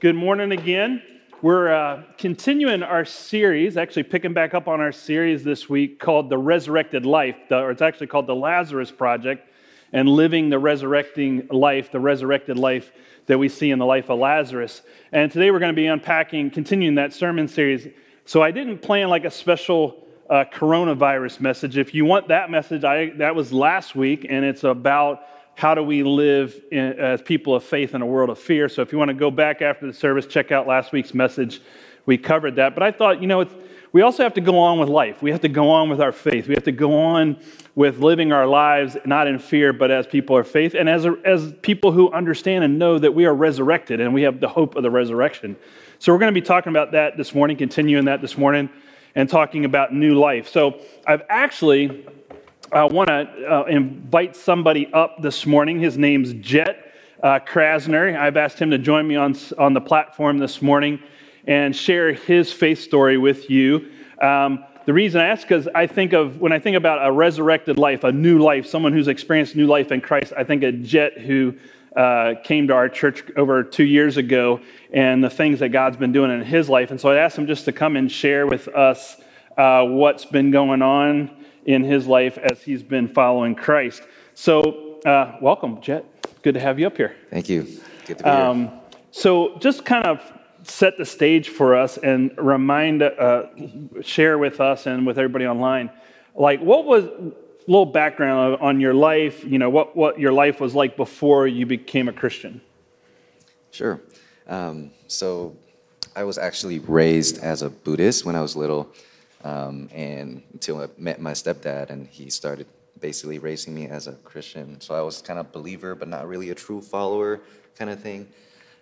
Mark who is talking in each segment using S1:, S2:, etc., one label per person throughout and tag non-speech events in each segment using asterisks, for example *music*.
S1: Good morning again. We're uh, continuing our series, actually picking back up on our series this week called The Resurrected Life, or it's actually called The Lazarus Project, and living the resurrecting life, the resurrected life that we see in the life of Lazarus. And today we're going to be unpacking, continuing that sermon series. So I didn't plan like a special uh, coronavirus message. If you want that message, I, that was last week, and it's about how do we live in, as people of faith in a world of fear. So if you want to go back after the service, check out last week's message. We covered that. But I thought, you know, we also have to go on with life. We have to go on with our faith. We have to go on with living our lives not in fear, but as people of faith and as, a, as people who understand and know that we are resurrected and we have the hope of the resurrection. So we're going to be talking about that this morning, continuing that this morning, and talking about new life. So I've actually I want to uh, invite somebody up this morning. His name's Jet uh, Krasner. I've asked him to join me on, on the platform this morning and share his faith story with you. Um, the reason I ask because I think of when I think about a resurrected life, a new life, someone who's experienced new life in Christ. I think of Jet who uh, came to our church over two years ago and the things that God's been doing in his life. And so I asked him just to come and share with us uh, what's been going on in his life as he's been following Christ. So, uh, welcome, Jet. Good to have you up here.
S2: Thank you. Good to be um, here.
S1: So, just kind of set the stage for us and remind, uh, share with us and with everybody online, like what was a little background on your life, you know, what, what your life was like before you became a Christian?
S2: Sure. Um, so, I was actually raised as a Buddhist when I was little. Um, and until I met my stepdad, and he started basically raising me as a Christian. So I was kind of believer, but not really a true follower kind of thing.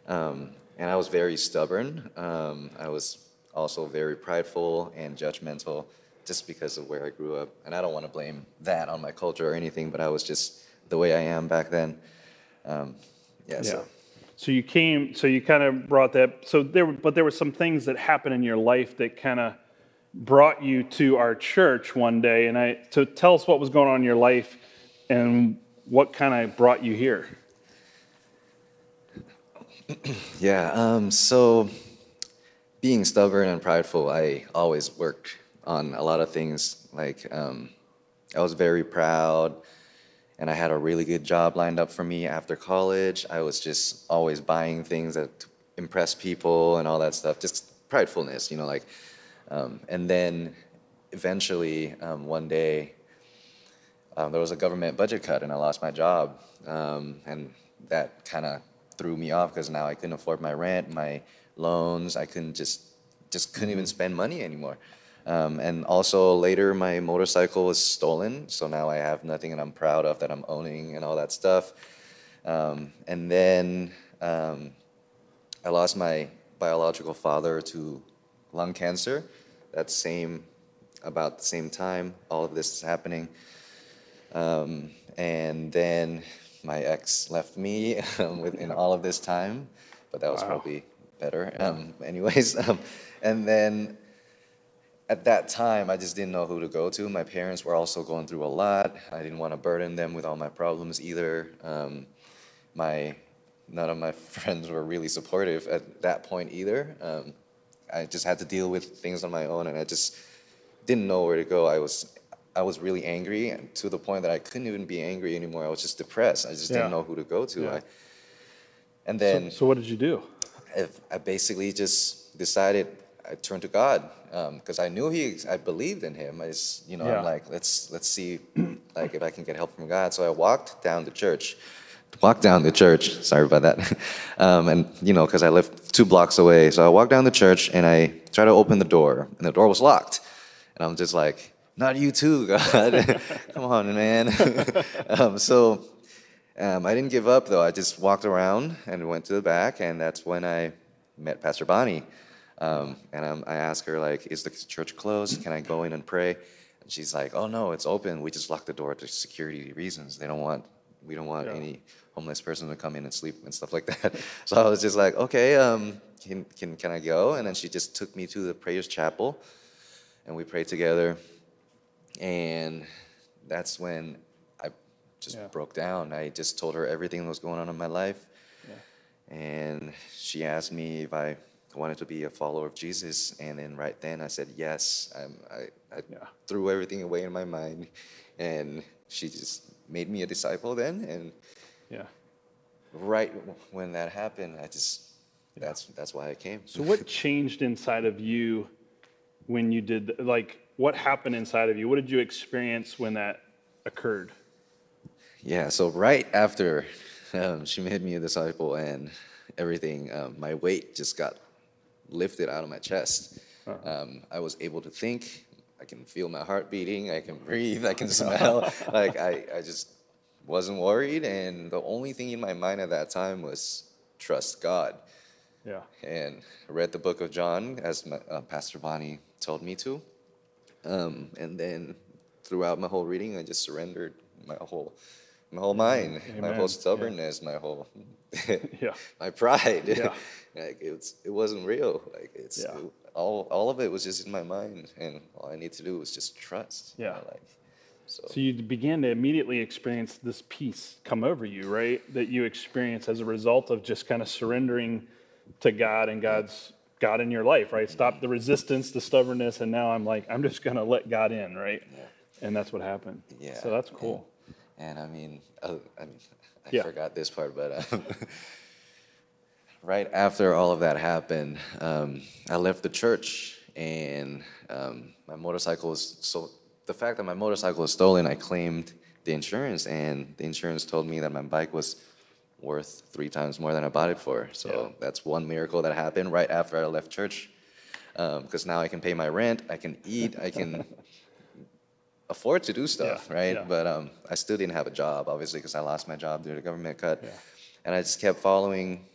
S2: Um, and I was very stubborn. Um, I was also very prideful and judgmental just because of where I grew up. And I don't want to blame that on my culture or anything, but I was just the way I am back then. Um, yeah, yeah.
S1: So. so you came, so you kind of brought that. So there, but there were some things that happened in your life that kind of brought you to our church one day, and I to tell us what was going on in your life and what kind of brought you here. *clears throat*
S2: Yeah, um, so being stubborn and prideful, I always worked on a lot of things. Like um, I was very proud, and I had a really good job lined up for me after college. I was just always buying things that impress people and all that stuff. Just pridefulness, you know, like um, and then eventually, um, one day, um, there was a government budget cut and I lost my job. Um, and that kind of threw me off because now I couldn't afford my rent, my loans. I couldn't just, just couldn't even spend money anymore. Um, and also later, my motorcycle was stolen. So now I have nothing and I'm proud of that I'm owning and all that stuff. Um, and then I lost my biological father to lung cancer. That same, about the same time, all of this is happening. Um, and then my ex left me *laughs* um, within all of this time, but that was wow. probably better. Um, anyways, *laughs* um, and then at that time, I just didn't know who to go to. My parents were also going through a lot. I didn't want to burden them with all my problems either. Um, my none of my *laughs* friends were really supportive at that point either. Um, I just had to deal with things on my own, and I just didn't know where to go. I was I was really angry to the point that I couldn't even be angry anymore. I was just depressed. I just yeah. didn't know who to go to. Yeah. I, and then,
S1: so, so, what did you do?
S2: I basically just decided I turned to God because um, I knew He, I believed in Him. I just, you know, yeah. I'm like, let's let's see, like if I can get help from God. So I walked down the church walk down the church. Sorry about that. *laughs* Um, and, you know, because I live two blocks away. So I walk down the church and I try to open the door, and the door was locked. And I'm just like, not you too, *laughs* God. *laughs* Come on, man. um, so um, I didn't give up, though. I just walked around and went to the back, and that's when I met Pastor Bonnie. Um, and I asked her, like, is the church closed? Can I go in and pray? And she's like, oh, no, it's open. We just locked the door for security reasons. They don't want we don't want yeah. any homeless person to come in and sleep and stuff like *laughs* that. So I was just like, okay, um, can, can, can I go? And then she just took me to the prayers chapel and we prayed together. And that's when I just yeah. broke down. I just told her everything that was going on in my life. Yeah. and she asked me if I wanted to be a follower of Jesus, and then right then I said yes. I'm, I, I
S1: Yeah.
S2: threw everything away in my mind, and she just made me a disciple then. And
S1: Yeah.
S2: right when that happened, I just that's that's why I came.
S1: So what changed inside of you when you did like what happened inside of you? What did you experience when that occurred?
S2: Yeah, so right after um, she made me a disciple and everything, um, my weight just got lifted out of my chest. Um, I was able to think. I can feel my heart beating. I can breathe. I can *laughs* smell. like I, I just wasn't worried. And the only thing in my mind at that time was trust God.
S1: Yeah.
S2: And I read the book of John as my, uh, Pastor Bonnie told me to. Um, and then throughout my whole reading, I just surrendered my whole, my whole mind, my
S1: Amen. Yeah.
S2: whole stubbornness, my whole, *laughs*
S1: Yeah. *laughs*
S2: my pride.
S1: Yeah.
S2: like it's, it wasn't real. Like it's
S1: Yeah.
S2: it- all, all of it was just in my mind, and all I need to do was just trust.
S1: Yeah.
S2: like, so
S1: So you began to immediately experience this peace come over you, right? That you experience as a result of just kind of surrendering to God and God's God in your life, right? Stop the resistance, the stubbornness, and now I'm like, I'm just gonna let God in, right? Yeah. And that's what happened.
S2: Yeah.
S1: So that's cool.
S2: And I mean, uh, I mean, *laughs* I
S1: Yeah.
S2: forgot this part, but um, *laughs* right after all of that happened, um, I left the church, and um, my motorcycle was so. The fact that my motorcycle was stolen, I claimed the insurance, and the insurance told me that my bike was worth three times more than I bought it for. So
S1: Yeah.
S2: that's one miracle that happened right after I left church. Because now I can pay my rent, I can eat, I can *laughs* afford to do stuff,
S1: Yeah,
S2: right?
S1: yeah.
S2: But um, I still didn't have a job, obviously, because I lost my job due to government cut. And I just kept following,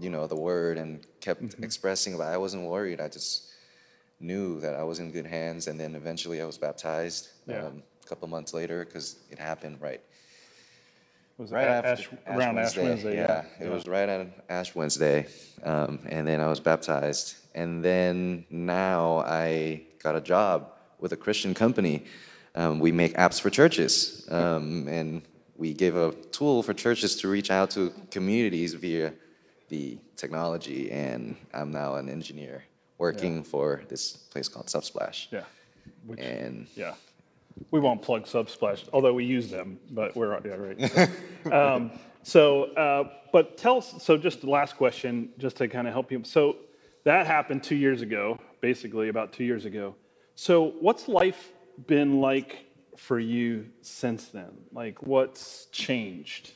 S2: you know, the word and kept
S1: Mm-hmm.
S2: expressing, but I wasn't worried. I just knew that I was in good hands. And then eventually I was baptized
S1: Yeah.
S2: um, a couple months later because it happened right
S1: Was it
S2: right
S1: A-
S2: after
S1: Ash, around Ash Wednesday?
S2: Yeah, it was right on Ash Wednesday, um, and then I was baptized, and then now I got a job with a Christian company. Um, we make apps for churches, um, and we give a tool for churches to reach out to communities via the technology. And I'm now an engineer working for this place called Subsplash.
S1: Yeah. Which,
S2: And
S1: yeah. We won't plug Subsplash, although we use them, but we're, yeah, right. *laughs* um, so, uh, but tell us, so just the last question, just to kind of help you. So that happened two years ago, basically about two years ago. So what's life been like for you since then? Like what's changed?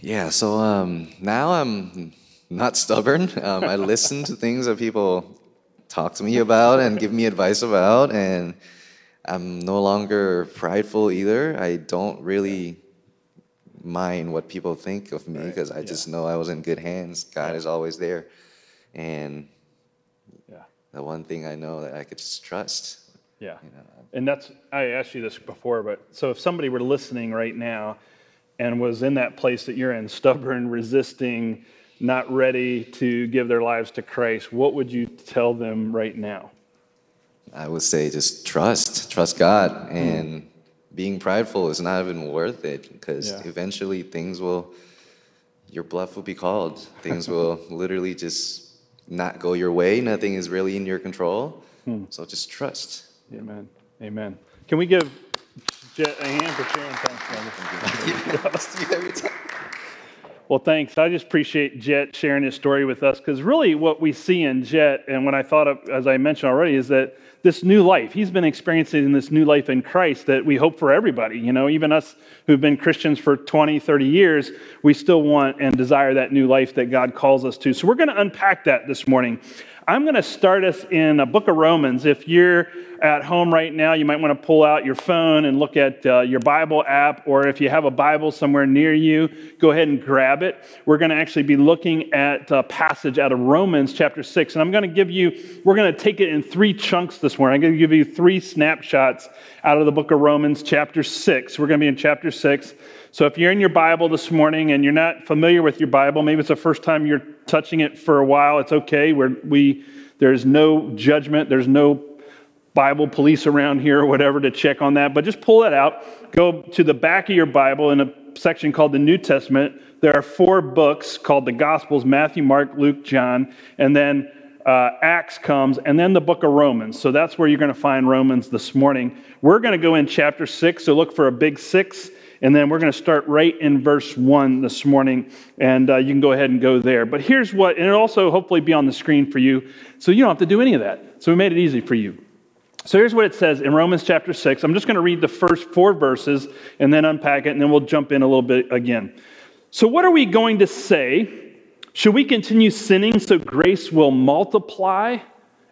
S2: Yeah, so um, now I'm not stubborn. Um, I listen to things that people talk to me about and give me advice about, and I'm no longer prideful either. I don't really mind what people think of me because I just know I was in good hands. God is always there, and
S1: Yeah.
S2: the one thing I know that I could just trust.
S1: Yeah.
S2: You know,
S1: And that's, I asked you this before, but so if somebody were listening right now and was in that place that you're in, stubborn, resisting, not ready to give their lives to Christ, what would you tell them right now?
S2: I would say just trust, trust God, and being prideful is not even worth it because
S1: Yeah.
S2: eventually things will, your bluff will be called. *laughs* Things will literally just not go your way. Nothing is really in your control. Hmm. So just trust.
S1: Amen. Amen. Can we give Jet a hand for sharing? Thanks, brother. *laughs* Well, thanks. I just appreciate Jet sharing his story with us because really what we see in Jet, and what I thought of, as I mentioned already, is that this new life, he's been experiencing this new life in Christ that we hope for everybody. You know, even us who've been Christians for 20, 30 years, we still want and desire that new life that God calls us to. So we're going to unpack that this morning. I'm going to start us in a book of Romans. If you're at home right now, you might want to pull out your phone and look at uh, your Bible app, or if you have a Bible somewhere near you, go ahead and grab it. We're going to actually be looking at a passage out of Romans chapter 6. And I'm going to give you, we're going to take it in three chunks this morning. I'm going to give you three snapshots out of the book of Romans chapter 6. We're going to be in chapter 6. So if you're in your Bible this morning and you're not familiar with your Bible, maybe it's the first time you're touching it for a while, it's okay. We're, we, there's no judgment, there's no Bible police around here or whatever to check on that, but just pull that out. Go to the back of your Bible in a section called the New Testament, there are four books called the Gospels Matthew, Mark, Luke, John, and then uh, Acts comes, and then the book of Romans. So that's where you're going to find Romans this morning. We're going to go in chapter six, so look for a big six, and then we're going to start right in verse one this morning, and uh, you can go ahead and go there. But here's what, and it'll also hopefully be on the screen for you, so you don't have to do any of that. So we made it easy for you. So here's what it says in Romans chapter 6. I'm just going to read the first four verses and then unpack it, and then we'll jump in a little bit again. So, what are we going to say? Should we continue sinning so grace will multiply?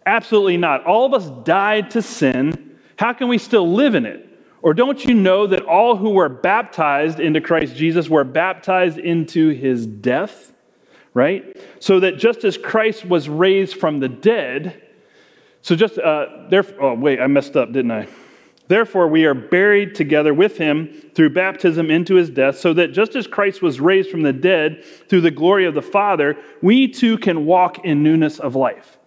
S1: Absolutely not. All of us died to sin. How can we still live in it? Or don't you know that all who were baptized into Christ Jesus were baptized into his death? Right? So that just as Christ was raised from the dead, so just, uh, oh, wait, I messed up, didn't I? Therefore, we are buried together with him through baptism into his death, so that just as Christ was raised from the dead through the glory of the Father, we too can walk in newness of life.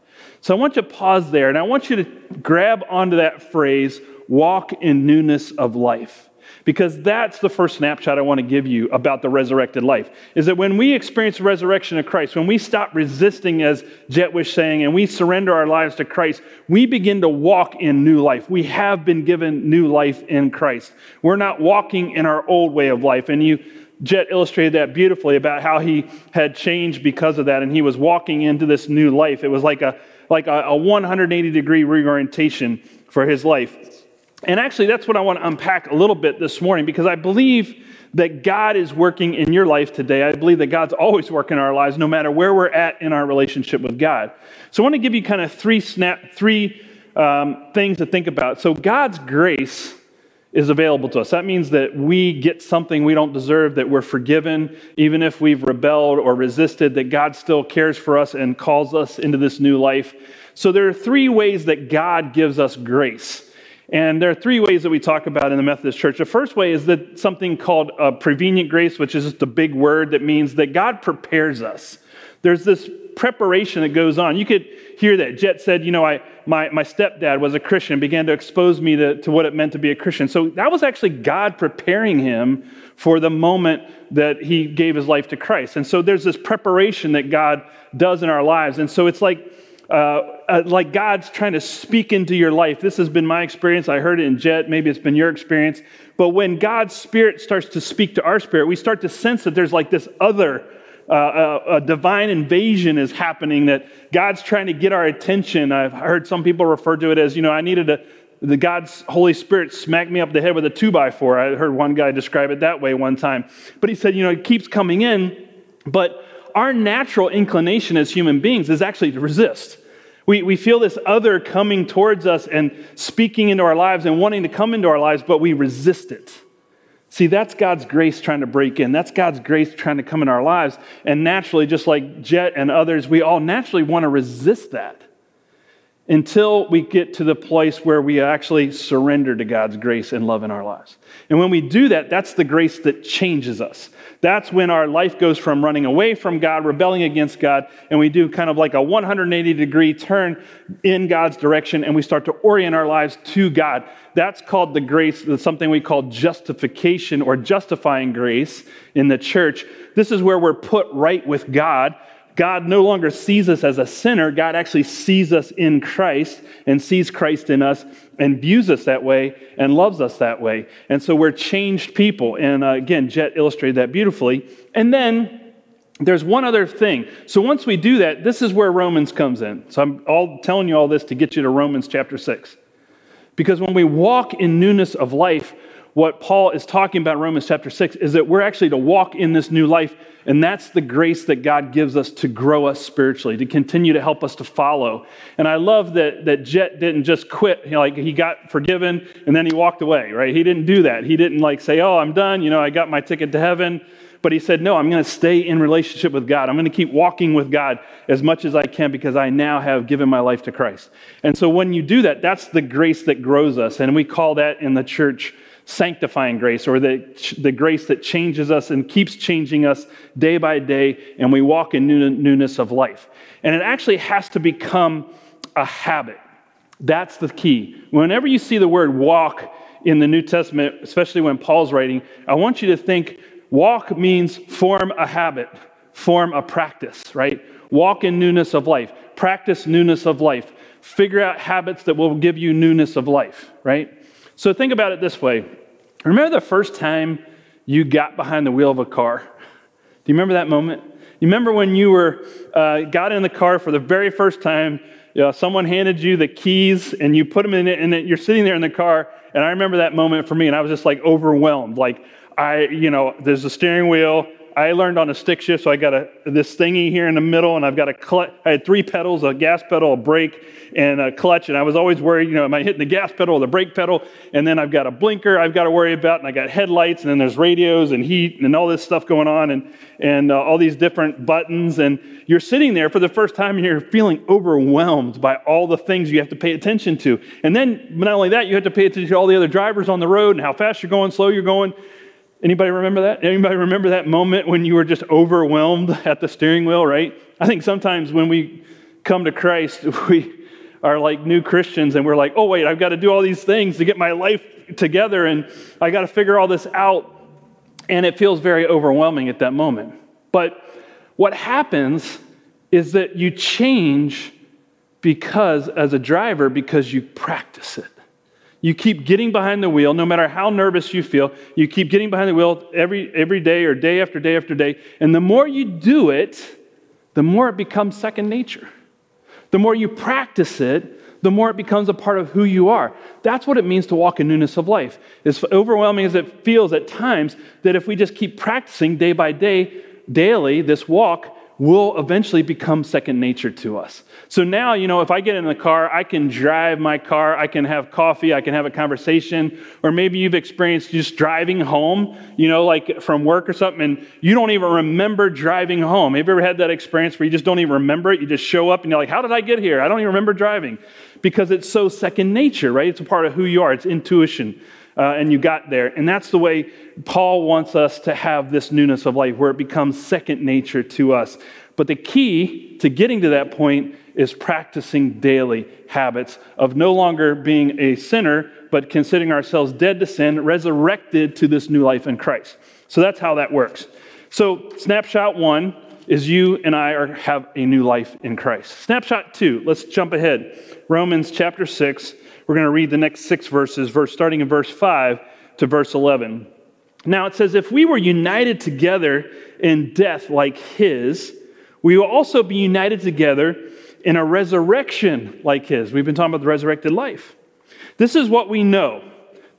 S1: So I want you to pause there, and I want you to grab onto that phrase, walk in newness of life because that's the first snapshot I want to give you about the resurrected life. Is that when we experience the resurrection of Christ, when we stop resisting, as Jet was saying, and we surrender our lives to Christ, we begin to walk in new life. We have been given new life in Christ. We're not walking in our old way of life. And you, Jet illustrated that beautifully about how he had changed because of that, and he was walking into this new life. It was like a like a, a 180 degree reorientation for his life. And actually, that's what I want to unpack a little bit this morning because I believe that God is working in your life today. I believe that God's always working in our lives, no matter where we're at in our relationship with God. So I want to give you kind of three snap, three um, things to think about. So God's grace is available to us. That means that we get something we don't deserve, that we're forgiven, even if we've rebelled or resisted, that God still cares for us and calls us into this new life. So there are three ways that God gives us grace. And there are three ways that we talk about in the Methodist Church. The first way is that something called a prevenient grace, which is just a big word that means that God prepares us. There's this preparation that goes on. You could hear that. Jet said, You know, I, my, my stepdad was a Christian, began to expose me to, to what it meant to be a Christian. So that was actually God preparing him for the moment that he gave his life to Christ. And so there's this preparation that God does in our lives. And so it's like, uh, uh, like God's trying to speak into your life. This has been my experience. I heard it in Jet. Maybe it's been your experience. But when God's Spirit starts to speak to our spirit, we start to sense that there's like this other uh, uh a divine invasion is happening that God's trying to get our attention. I've heard some people refer to it as, you know, I needed a, the God's Holy Spirit smacked me up the head with a two by four. I heard one guy describe it that way one time. But he said, you know, it keeps coming in, but our natural inclination as human beings is actually to resist. We, we feel this other coming towards us and speaking into our lives and wanting to come into our lives, but we resist it. See, that's God's grace trying to break in. That's God's grace trying to come in our lives. And naturally, just like Jet and others, we all naturally want to resist that until we get to the place where we actually surrender to God's grace and love in our lives. And when we do that, that's the grace that changes us. That's when our life goes from running away from God, rebelling against God, and we do kind of like a 180 degree turn in God's direction and we start to orient our lives to God. That's called the grace, something we call justification or justifying grace in the church. This is where we're put right with God God no longer sees us as a sinner. God actually sees us in Christ and sees Christ in us and views us that way and loves us that way. And so we're changed people. And uh, again, Jet illustrated that beautifully. And then there's one other thing. So once we do that, this is where Romans comes in. So I'm all telling you all this to get you to Romans chapter 6. Because when we walk in newness of life, what Paul is talking about in Romans chapter 6 is that we're actually to walk in this new life, and that's the grace that God gives us to grow us spiritually, to continue to help us to follow. And I love that, that Jet didn't just quit, you know, like he got forgiven and then he walked away, right? He didn't do that. He didn't like say, oh, I'm done, you know, I got my ticket to heaven. But he said, no, I'm going to stay in relationship with God. I'm going to keep walking with God as much as I can because I now have given my life to Christ. And so when you do that, that's the grace that grows us. And we call that in the church sanctifying grace or the, the grace that changes us and keeps changing us day by day, and we walk in newness of life. And it actually has to become a habit. That's the key. Whenever you see the word walk in the New Testament, especially when Paul's writing, I want you to think walk means form a habit, form a practice, right? Walk in newness of life, practice newness of life, figure out habits that will give you newness of life, right? So think about it this way. Remember the first time you got behind the wheel of a car? Do you remember that moment? You remember when you were uh, got in the car for the very first time? You know, someone handed you the keys and you put them in it, and then you're sitting there in the car. And I remember that moment for me, and I was just like overwhelmed. Like I, you know, there's a steering wheel. I learned on a stick shift, so I got a this thingy here in the middle, and I've got a cl- I had three pedals: a gas pedal, a brake, and a clutch. And I was always worried, you know, am I hitting the gas pedal or the brake pedal? And then I've got a blinker I've got to worry about, and I got headlights, and then there's radios and heat and all this stuff going on, and and uh, all these different buttons. And you're sitting there for the first time, and you're feeling overwhelmed by all the things you have to pay attention to. And then not only that, you have to pay attention to all the other drivers on the road and how fast you're going, slow you're going. Anybody remember that? Anybody remember that moment when you were just overwhelmed *laughs* at the steering wheel, right? I think sometimes when we come to Christ, *laughs* we are like new Christians and we're like, oh, wait, I've got to do all these things to get my life together and I got to figure all this out. And it feels very overwhelming at that moment. But what happens is that you change because, as a driver, because you practice it. You keep getting behind the wheel, no matter how nervous you feel. You keep getting behind the wheel every, every day or day after day after day. And the more you do it, the more it becomes second nature. The more you practice it, the more it becomes a part of who you are. That's what it means to walk in newness of life. As overwhelming as it feels at times, that if we just keep practicing day by day, daily, this walk, will eventually become second nature to us. So now, you know, if I get in the car, I can drive my car, I can have coffee, I can have a conversation, or maybe you've experienced just driving home, you know, like from work or something, and you don't even remember driving home. Have you ever had that experience where you just don't even remember it? You just show up and you're like, how did I get here? I don't even remember driving. Because it's so second nature, right? It's a part of who you are, it's intuition uh, and you got there. And that's the way Paul wants us to have this newness of life, where it becomes second nature to us. But the key to getting to that point is practicing daily habits of no longer being a sinner, but considering ourselves dead to sin, resurrected to this new life in Christ. So that's how that works. So, snapshot one is you and I are, have a new life in Christ. Snapshot two, let's jump ahead. Romans chapter 6, we're going to read the next six verses, verse, starting in verse 5 to verse 11. Now it says, If we were united together in death like his, we will also be united together in a resurrection like his. We've been talking about the resurrected life. This is what we know.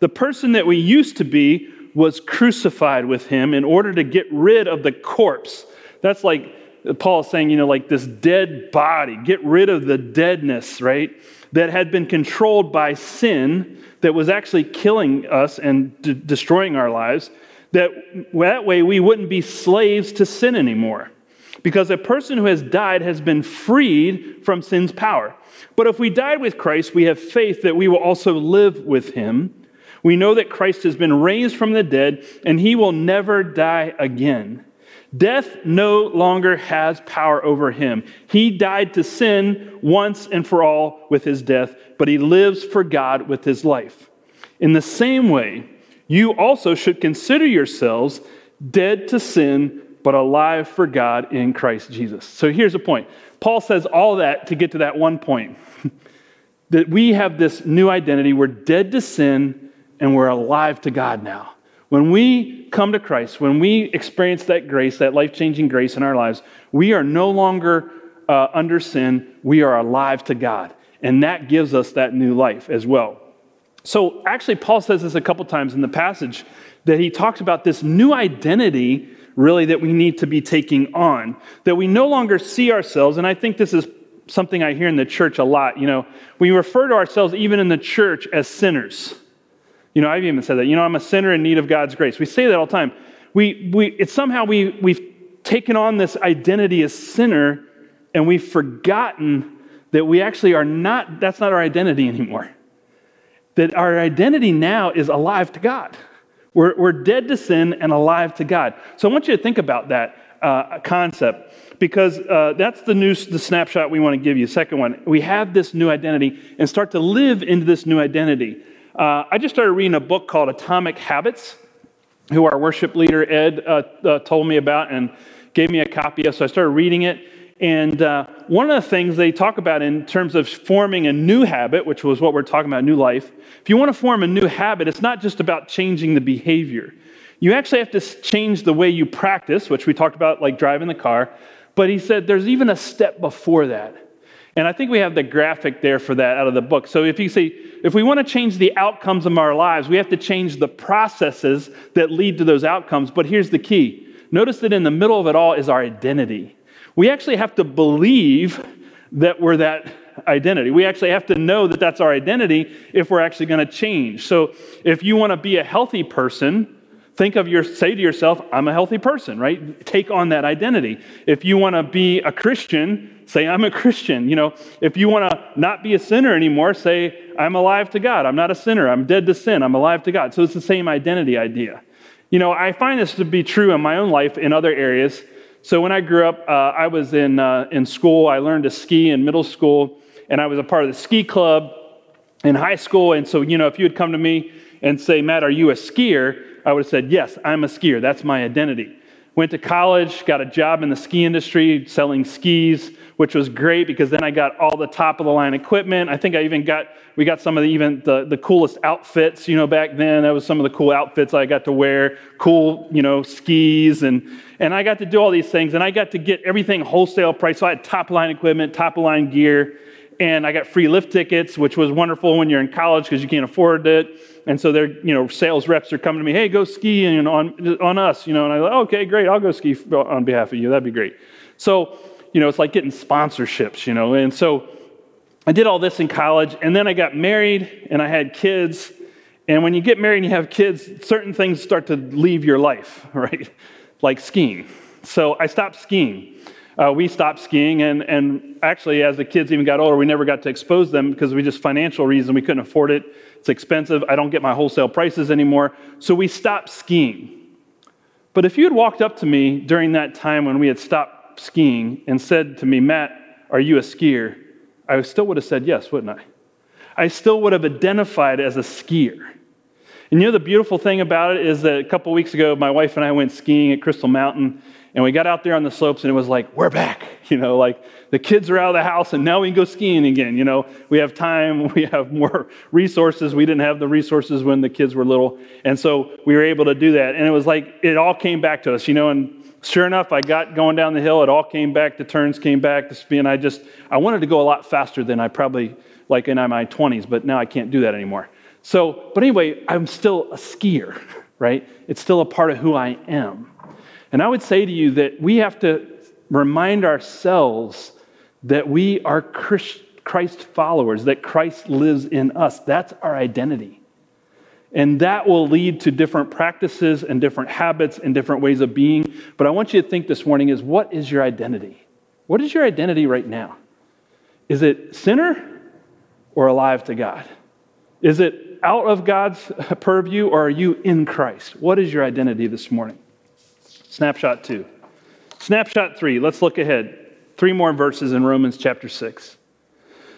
S1: The person that we used to be was crucified with him in order to get rid of the corpse. That's like Paul is saying, you know, like this dead body, get rid of the deadness, right? that had been controlled by sin that was actually killing us and destroying our lives, that that way we wouldn't be slaves to sin anymore. Because a person who has died has been freed from sin's power. But if we died with Christ, we have faith that we will also live with him. We know that Christ has been raised from the dead and he will never die again. Death no longer has power over him. He died to sin once and for all with his death, but he lives for God with his life. In the same way, you also should consider yourselves dead to sin, but alive for God in Christ Jesus. So here's the point Paul says all that to get to that one point *laughs* that we have this new identity. We're dead to sin, and we're alive to God now. When we come to Christ, when we experience that grace, that life changing grace in our lives, we are no longer uh, under sin. We are alive to God. And that gives us that new life as well. So, actually, Paul says this a couple times in the passage that he talks about this new identity, really, that we need to be taking on. That we no longer see ourselves, and I think this is something I hear in the church a lot. You know, we refer to ourselves, even in the church, as sinners. You know, I've even said that. You know, I'm a sinner in need of God's grace. We say that all the time. We, we, it's somehow we, we've taken on this identity as sinner and we've forgotten that we actually are not, that's not our identity anymore. That our identity now is alive to God. We're, we're dead to sin and alive to God. So I want you to think about that uh, concept because uh, that's the new the snapshot we want to give you. Second one, we have this new identity and start to live into this new identity. Uh, I just started reading a book called Atomic Habits. who our worship leader, Ed, uh, uh, told me about and gave me a copy of. So I started reading it. And uh, one of the things they talk about in terms of forming a new habit, which was what we're talking about, new life, if you want to form a new habit, it's not just about changing the behavior. You actually have to change the way you practice, which we talked about, like driving the car. But he said there's even a step before that. And I think we have the graphic there for that out of the book. So if you see, if we want to change the outcomes of our lives, we have to change the processes that lead to those outcomes. But here's the key notice that in the middle of it all is our identity. We actually have to believe that we're that identity. We actually have to know that that's our identity if we're actually going to change. So if you want to be a healthy person, think of your say to yourself i'm a healthy person right? Take on that identity. If you want to be a christian say i'm a christian you know? If you want to not be a sinner anymore say i'm alive to god. I'm not a sinner. I'm dead to sin. I'm alive to god. So it's the same identity idea. You know i find this to be true in my own life in other areas. So when i grew up uh, i was in, uh, in school. I learned to ski in middle school and i was a part of the ski club in high school. And so you know if you had come to me and say matt are you a skier I would have said, Yes, I'm a skier. That's my identity. Went to college, got a job in the ski industry selling skis, which was great because then I got all the top of the line equipment. I think I even got, we got some of the even the, the coolest outfits, you know, back then. That was some of the cool outfits I got to wear, cool, you know, skis. And, and I got to do all these things and I got to get everything wholesale price. So I had top line equipment, top line gear and I got free lift tickets, which was wonderful when you're in college because you can't afford it. And so their, you know, sales reps are coming to me, hey, go ski and on, on us, you know, and I go, okay, great, I'll go ski on behalf of you. That'd be great. So, you know, it's like getting sponsorships, you know. And so I did all this in college, and then I got married and I had kids. And when you get married and you have kids, certain things start to leave your life, *laughs* right? Like skiing. So I stopped skiing uh, we stopped skiing. And, and actually, as the kids even got older, we never got to expose them because we just financial reason we couldn't afford it. It's expensive. I don't get my wholesale prices anymore. So we stopped skiing. But if you had walked up to me during that time when we had stopped skiing and said to me, Matt, are you a skier? I still would have said yes, wouldn't I? I still would have identified as a skier. And you know the beautiful thing about it is that a couple weeks ago, my wife and I went skiing at Crystal Mountain, and we got out there on the slopes and it was like, we're back. *laughs* You know, like the kids are out of the house and now we can go skiing again. You know, we have time, *laughs* we have more resources. We didn't have the resources when the kids were little. And so we were able to do that. And it was like, it all came back to us, you know, and sure enough, I got going down the hill. It all came back. The turns came back. The speed. And I just, I wanted to go a lot faster than I probably like in my 20s, but now I can't do that anymore. So, but anyway, I'm still a skier, *laughs* right? It's still a part of who I am. And I would say to you that we have to remind ourselves that we are Christ followers, that Christ lives in us. That's our identity. And that will lead to different practices and different habits and different ways of being. But I want you to think this morning is what is your identity? What is your identity right now? Is it sinner or alive to God? Is it out of God's purview or are you in Christ? What is your identity this morning? Snapshot two. Snapshot three, let's look ahead. Three more verses in Romans chapter 6.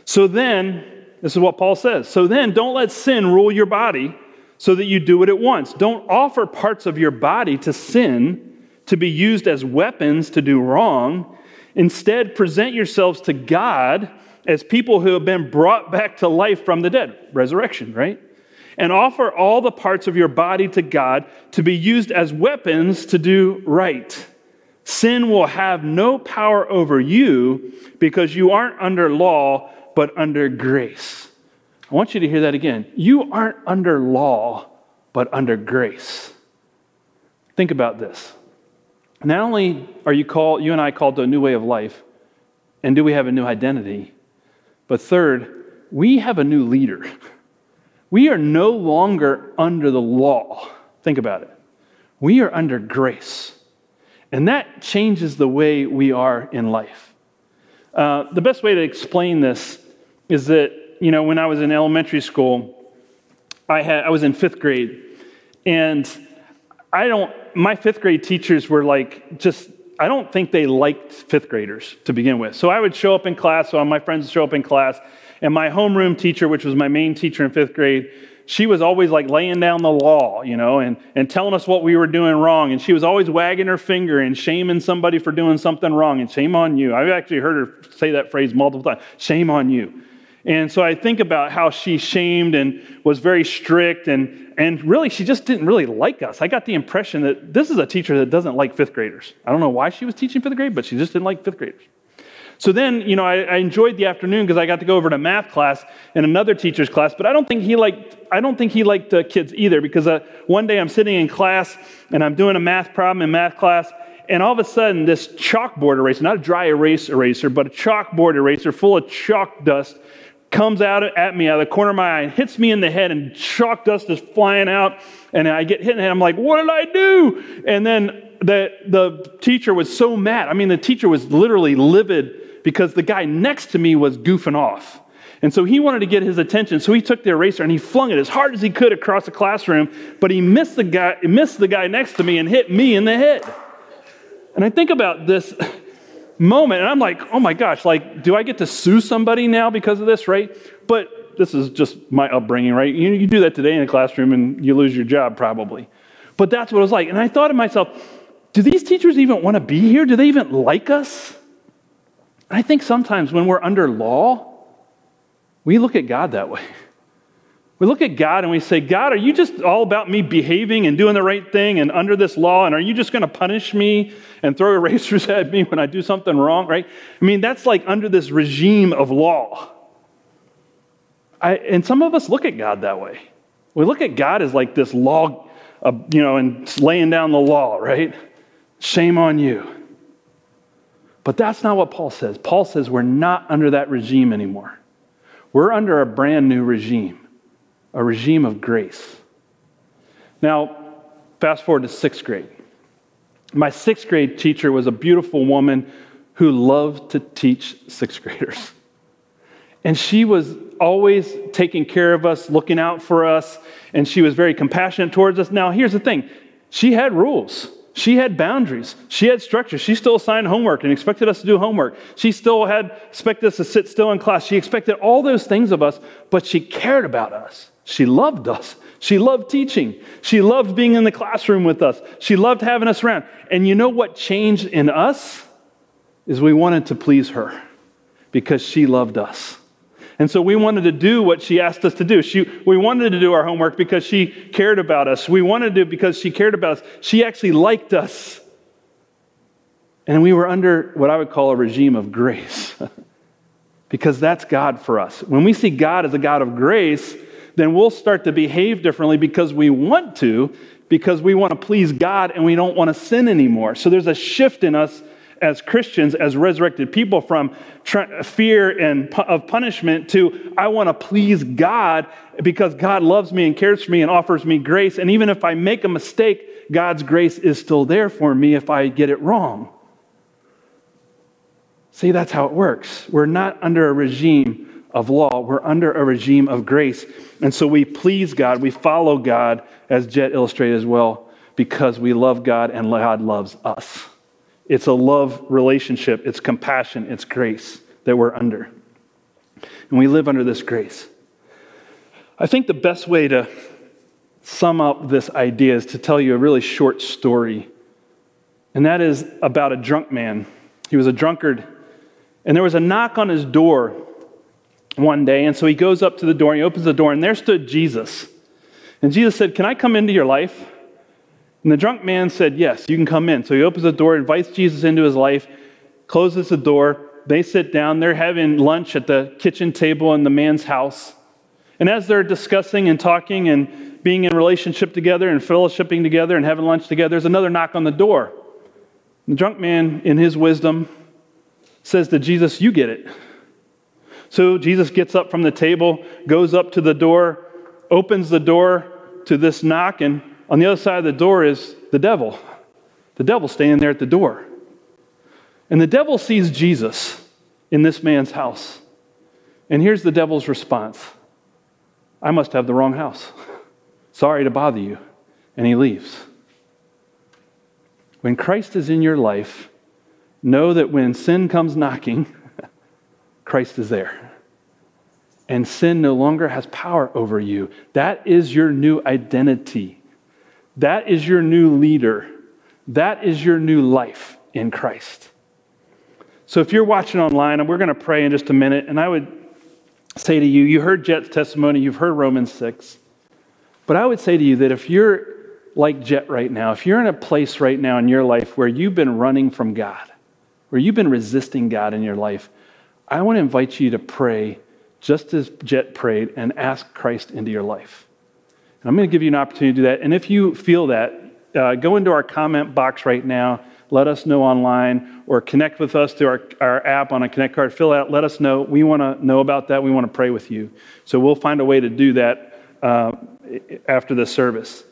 S1: So then, this is what Paul says. So then, don't let sin rule your body so that you do it at once. Don't offer parts of your body to sin to be used as weapons to do wrong. Instead, present yourselves to God as people who have been brought back to life from the dead. Resurrection, right? And offer all the parts of your body to God to be used as weapons to do right. Sin will have no power over you because you aren't under law, but under grace. I want you to hear that again. You aren't under law, but under grace. Think about this. Not only are you called, you and I called to a new way of life, and do we have a new identity, but third, we have a new leader. *laughs* We are no longer under the law. Think about it. We are under grace. And that changes the way we are in life. Uh, the best way to explain this is that, you know, when I was in elementary school, I, had, I was in fifth grade. And I don't, my fifth grade teachers were like, just, I don't think they liked fifth graders to begin with. So I would show up in class, so my friends would show up in class, and my homeroom teacher, which was my main teacher in fifth grade, she was always like laying down the law, you know, and, and telling us what we were doing wrong. And she was always wagging her finger and shaming somebody for doing something wrong. And shame on you. I've actually heard her say that phrase multiple times shame on you. And so I think about how she shamed and was very strict, and, and really, she just didn't really like us. I got the impression that this is a teacher that doesn't like fifth graders. I don't know why she was teaching fifth grade, but she just didn't like fifth graders. So then, you know, I, I enjoyed the afternoon because I got to go over to math class and another teacher's class, but I don't think he liked, I don't think he liked the kids either because uh, one day I'm sitting in class and I'm doing a math problem in math class, and all of a sudden this chalkboard eraser, not a dry erase eraser, but a chalkboard eraser full of chalk dust comes out at me out of the corner of my eye and hits me in the head and chalk dust is flying out and I get hit in the head. I'm like, what did I do? And then the, the teacher was so mad. I mean, the teacher was literally livid because the guy next to me was goofing off. And so he wanted to get his attention. So he took the eraser and he flung it as hard as he could across the classroom, but he missed the guy, missed the guy next to me and hit me in the head. And I think about this moment and I'm like, oh my gosh, like, do I get to sue somebody now because of this, right? But this is just my upbringing, right? You, you do that today in a classroom and you lose your job probably. But that's what it was like. And I thought to myself, do these teachers even want to be here? Do they even like us? And I think sometimes when we're under law, we look at God that way. *laughs* We look at God and we say, God, are you just all about me behaving and doing the right thing and under this law? And are you just going to punish me and throw *laughs* erasers at me when I do something wrong, right? I mean, that's like under this regime of law. I, and some of us look at God that way. We look at God as like this law, uh, you know, and laying down the law, right? Shame on you. But that's not what Paul says. Paul says we're not under that regime anymore. We're under a brand new regime, a regime of grace. Now, fast forward to sixth grade. My sixth grade teacher was a beautiful woman who loved to teach sixth graders. And she was always taking care of us, looking out for us, and she was very compassionate towards us. Now, here's the thing she had rules. She had boundaries. She had structure. She still assigned homework and expected us to do homework. She still had expected us to sit still in class. She expected all those things of us, but she cared about us. She loved us. She loved teaching. She loved being in the classroom with us. She loved having us around. And you know what changed in us? Is we wanted to please her because she loved us. And so we wanted to do what she asked us to do. She, we wanted to do our homework because she cared about us. We wanted to because she cared about us. She actually liked us. And we were under what I would call a regime of grace *laughs* because that's God for us. When we see God as a God of grace, then we'll start to behave differently because we want to, because we want to please God and we don't want to sin anymore. So there's a shift in us as Christians, as resurrected people, from fear and of punishment to I want to please God because God loves me and cares for me and offers me grace. And even if I make a mistake, God's grace is still there for me if I get it wrong. See, that's how it works. We're not under a regime of law, we're under a regime of grace. And so we please God, we follow God, as Jet illustrated as well, because we love God and God loves us. It's a love relationship, it's compassion, it's grace that we're under. And we live under this grace. I think the best way to sum up this idea is to tell you a really short story. And that is about a drunk man. He was a drunkard. And there was a knock on his door one day. And so he goes up to the door and he opens the door, and there stood Jesus. And Jesus said, Can I come into your life? And the drunk man said, Yes, you can come in. So he opens the door, invites Jesus into his life, closes the door. They sit down. They're having lunch at the kitchen table in the man's house. And as they're discussing and talking and being in relationship together and fellowshipping together and having lunch together, there's another knock on the door. The drunk man, in his wisdom, says to Jesus, You get it. So Jesus gets up from the table, goes up to the door, opens the door to this knock, and on the other side of the door is the devil. The devil standing there at the door. And the devil sees Jesus in this man's house. And here's the devil's response I must have the wrong house. Sorry to bother you. And he leaves. When Christ is in your life, know that when sin comes knocking, *laughs* Christ is there. and sin no longer has power over you. That is your new identity. That is your new leader. That is your new life in Christ. So if you're watching online, and we're going to pray in just a minute, and I would say to you, you heard Jet's testimony, you've heard Romans 6. But I would say to you that if you're like Jet right now, if you're in a place right now in your life where you've been running from God, where you've been resisting God in your life, I want to invite you to pray just as Jet prayed and ask Christ into your life. And I'm going to give you an opportunity to do that. And if you feel that, uh, go into our comment box right now let us know online or connect with us through our, our app on a Connect card. Fill out, let us know. We want to know about that. We want to pray with you. So we'll find a way to do that uh, after the service.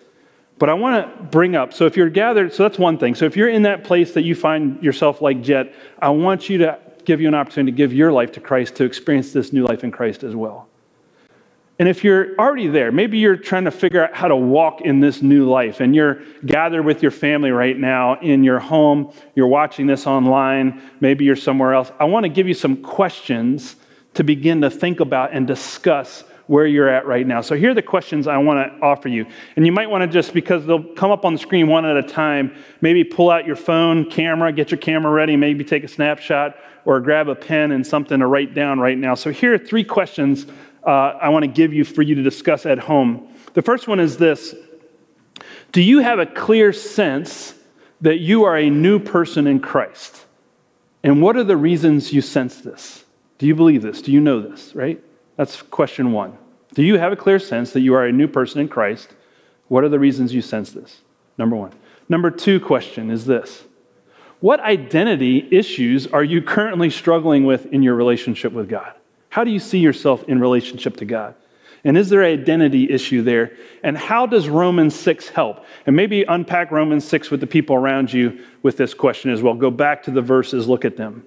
S1: But I want to bring up so if you're gathered, so that's one thing. So if you're in that place that you find yourself like Jet, I want you to give you an opportunity to give your life to Christ, to experience this new life in Christ as well. And if you're already there, maybe you're trying to figure out how to walk in this new life, and you're gathered with your family right now in your home, you're watching this online, maybe you're somewhere else. I want to give you some questions to begin to think about and discuss where you're at right now. So here are the questions I want to offer you. And you might want to just, because they'll come up on the screen one at a time, maybe pull out your phone camera, get your camera ready, maybe take a snapshot, or grab a pen and something to write down right now. So here are three questions uh, I want to give you for you to discuss at home. The first one is this Do you have a clear sense that you are a new person in Christ? And what are the reasons you sense this? Do you believe this? Do you know this, right? That's question one. Do you have a clear sense that you are a new person in Christ? What are the reasons you sense this? Number one. Number two question is this What identity issues are you currently struggling with in your relationship with God? How do you see yourself in relationship to God? And is there an identity issue there? And how does Romans 6 help? And maybe unpack Romans 6 with the people around you with this question as well. Go back to the verses, look at them.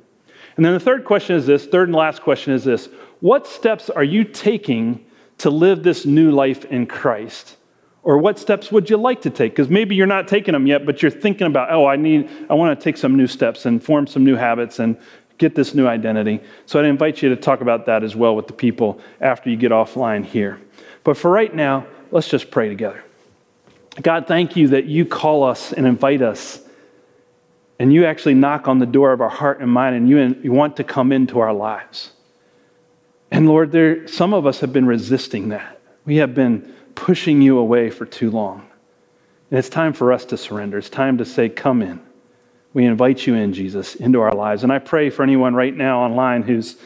S1: And then the third question is this third and last question is this What steps are you taking to live this new life in Christ? Or what steps would you like to take? Because maybe you're not taking them yet, but you're thinking about, oh, I need, I want to take some new steps and form some new habits and get this new identity. So I'd invite you to talk about that as well with the people after you get offline here. But for right now, let's just pray together. God, thank you that you call us and invite us, and you actually knock on the door of our heart and mind, and you, you want to come into our lives. And Lord, there, some of us have been resisting that. We have been pushing you away for too long. And it's time for us to surrender. It's time to say, Come in. We invite you in, Jesus, into our lives. And I pray for anyone right now online who's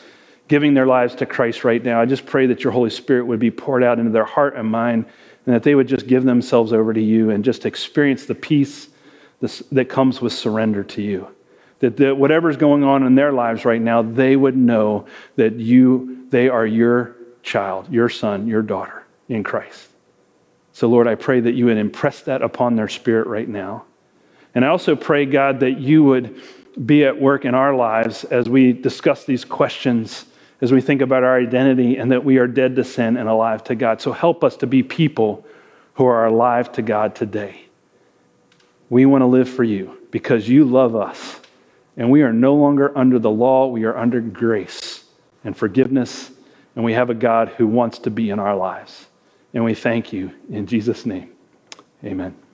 S1: giving their lives to Christ right now. I just pray that your Holy Spirit would be poured out into their heart and mind, and that they would just give themselves over to you and just experience the peace that comes with surrender to you. That, that whatever's going on in their lives right now, they would know that you, they are your child, your son, your daughter in Christ. So, Lord, I pray that you would impress that upon their spirit right now. And I also pray, God, that you would be at work in our lives as we discuss these questions, as we think about our identity, and that we are dead to sin and alive to God. So help us to be people who are alive to God today. We want to live for you because you love us. And we are no longer under the law, we are under grace and forgiveness. And we have a God who wants to be in our lives. And we thank you in Jesus' name. Amen.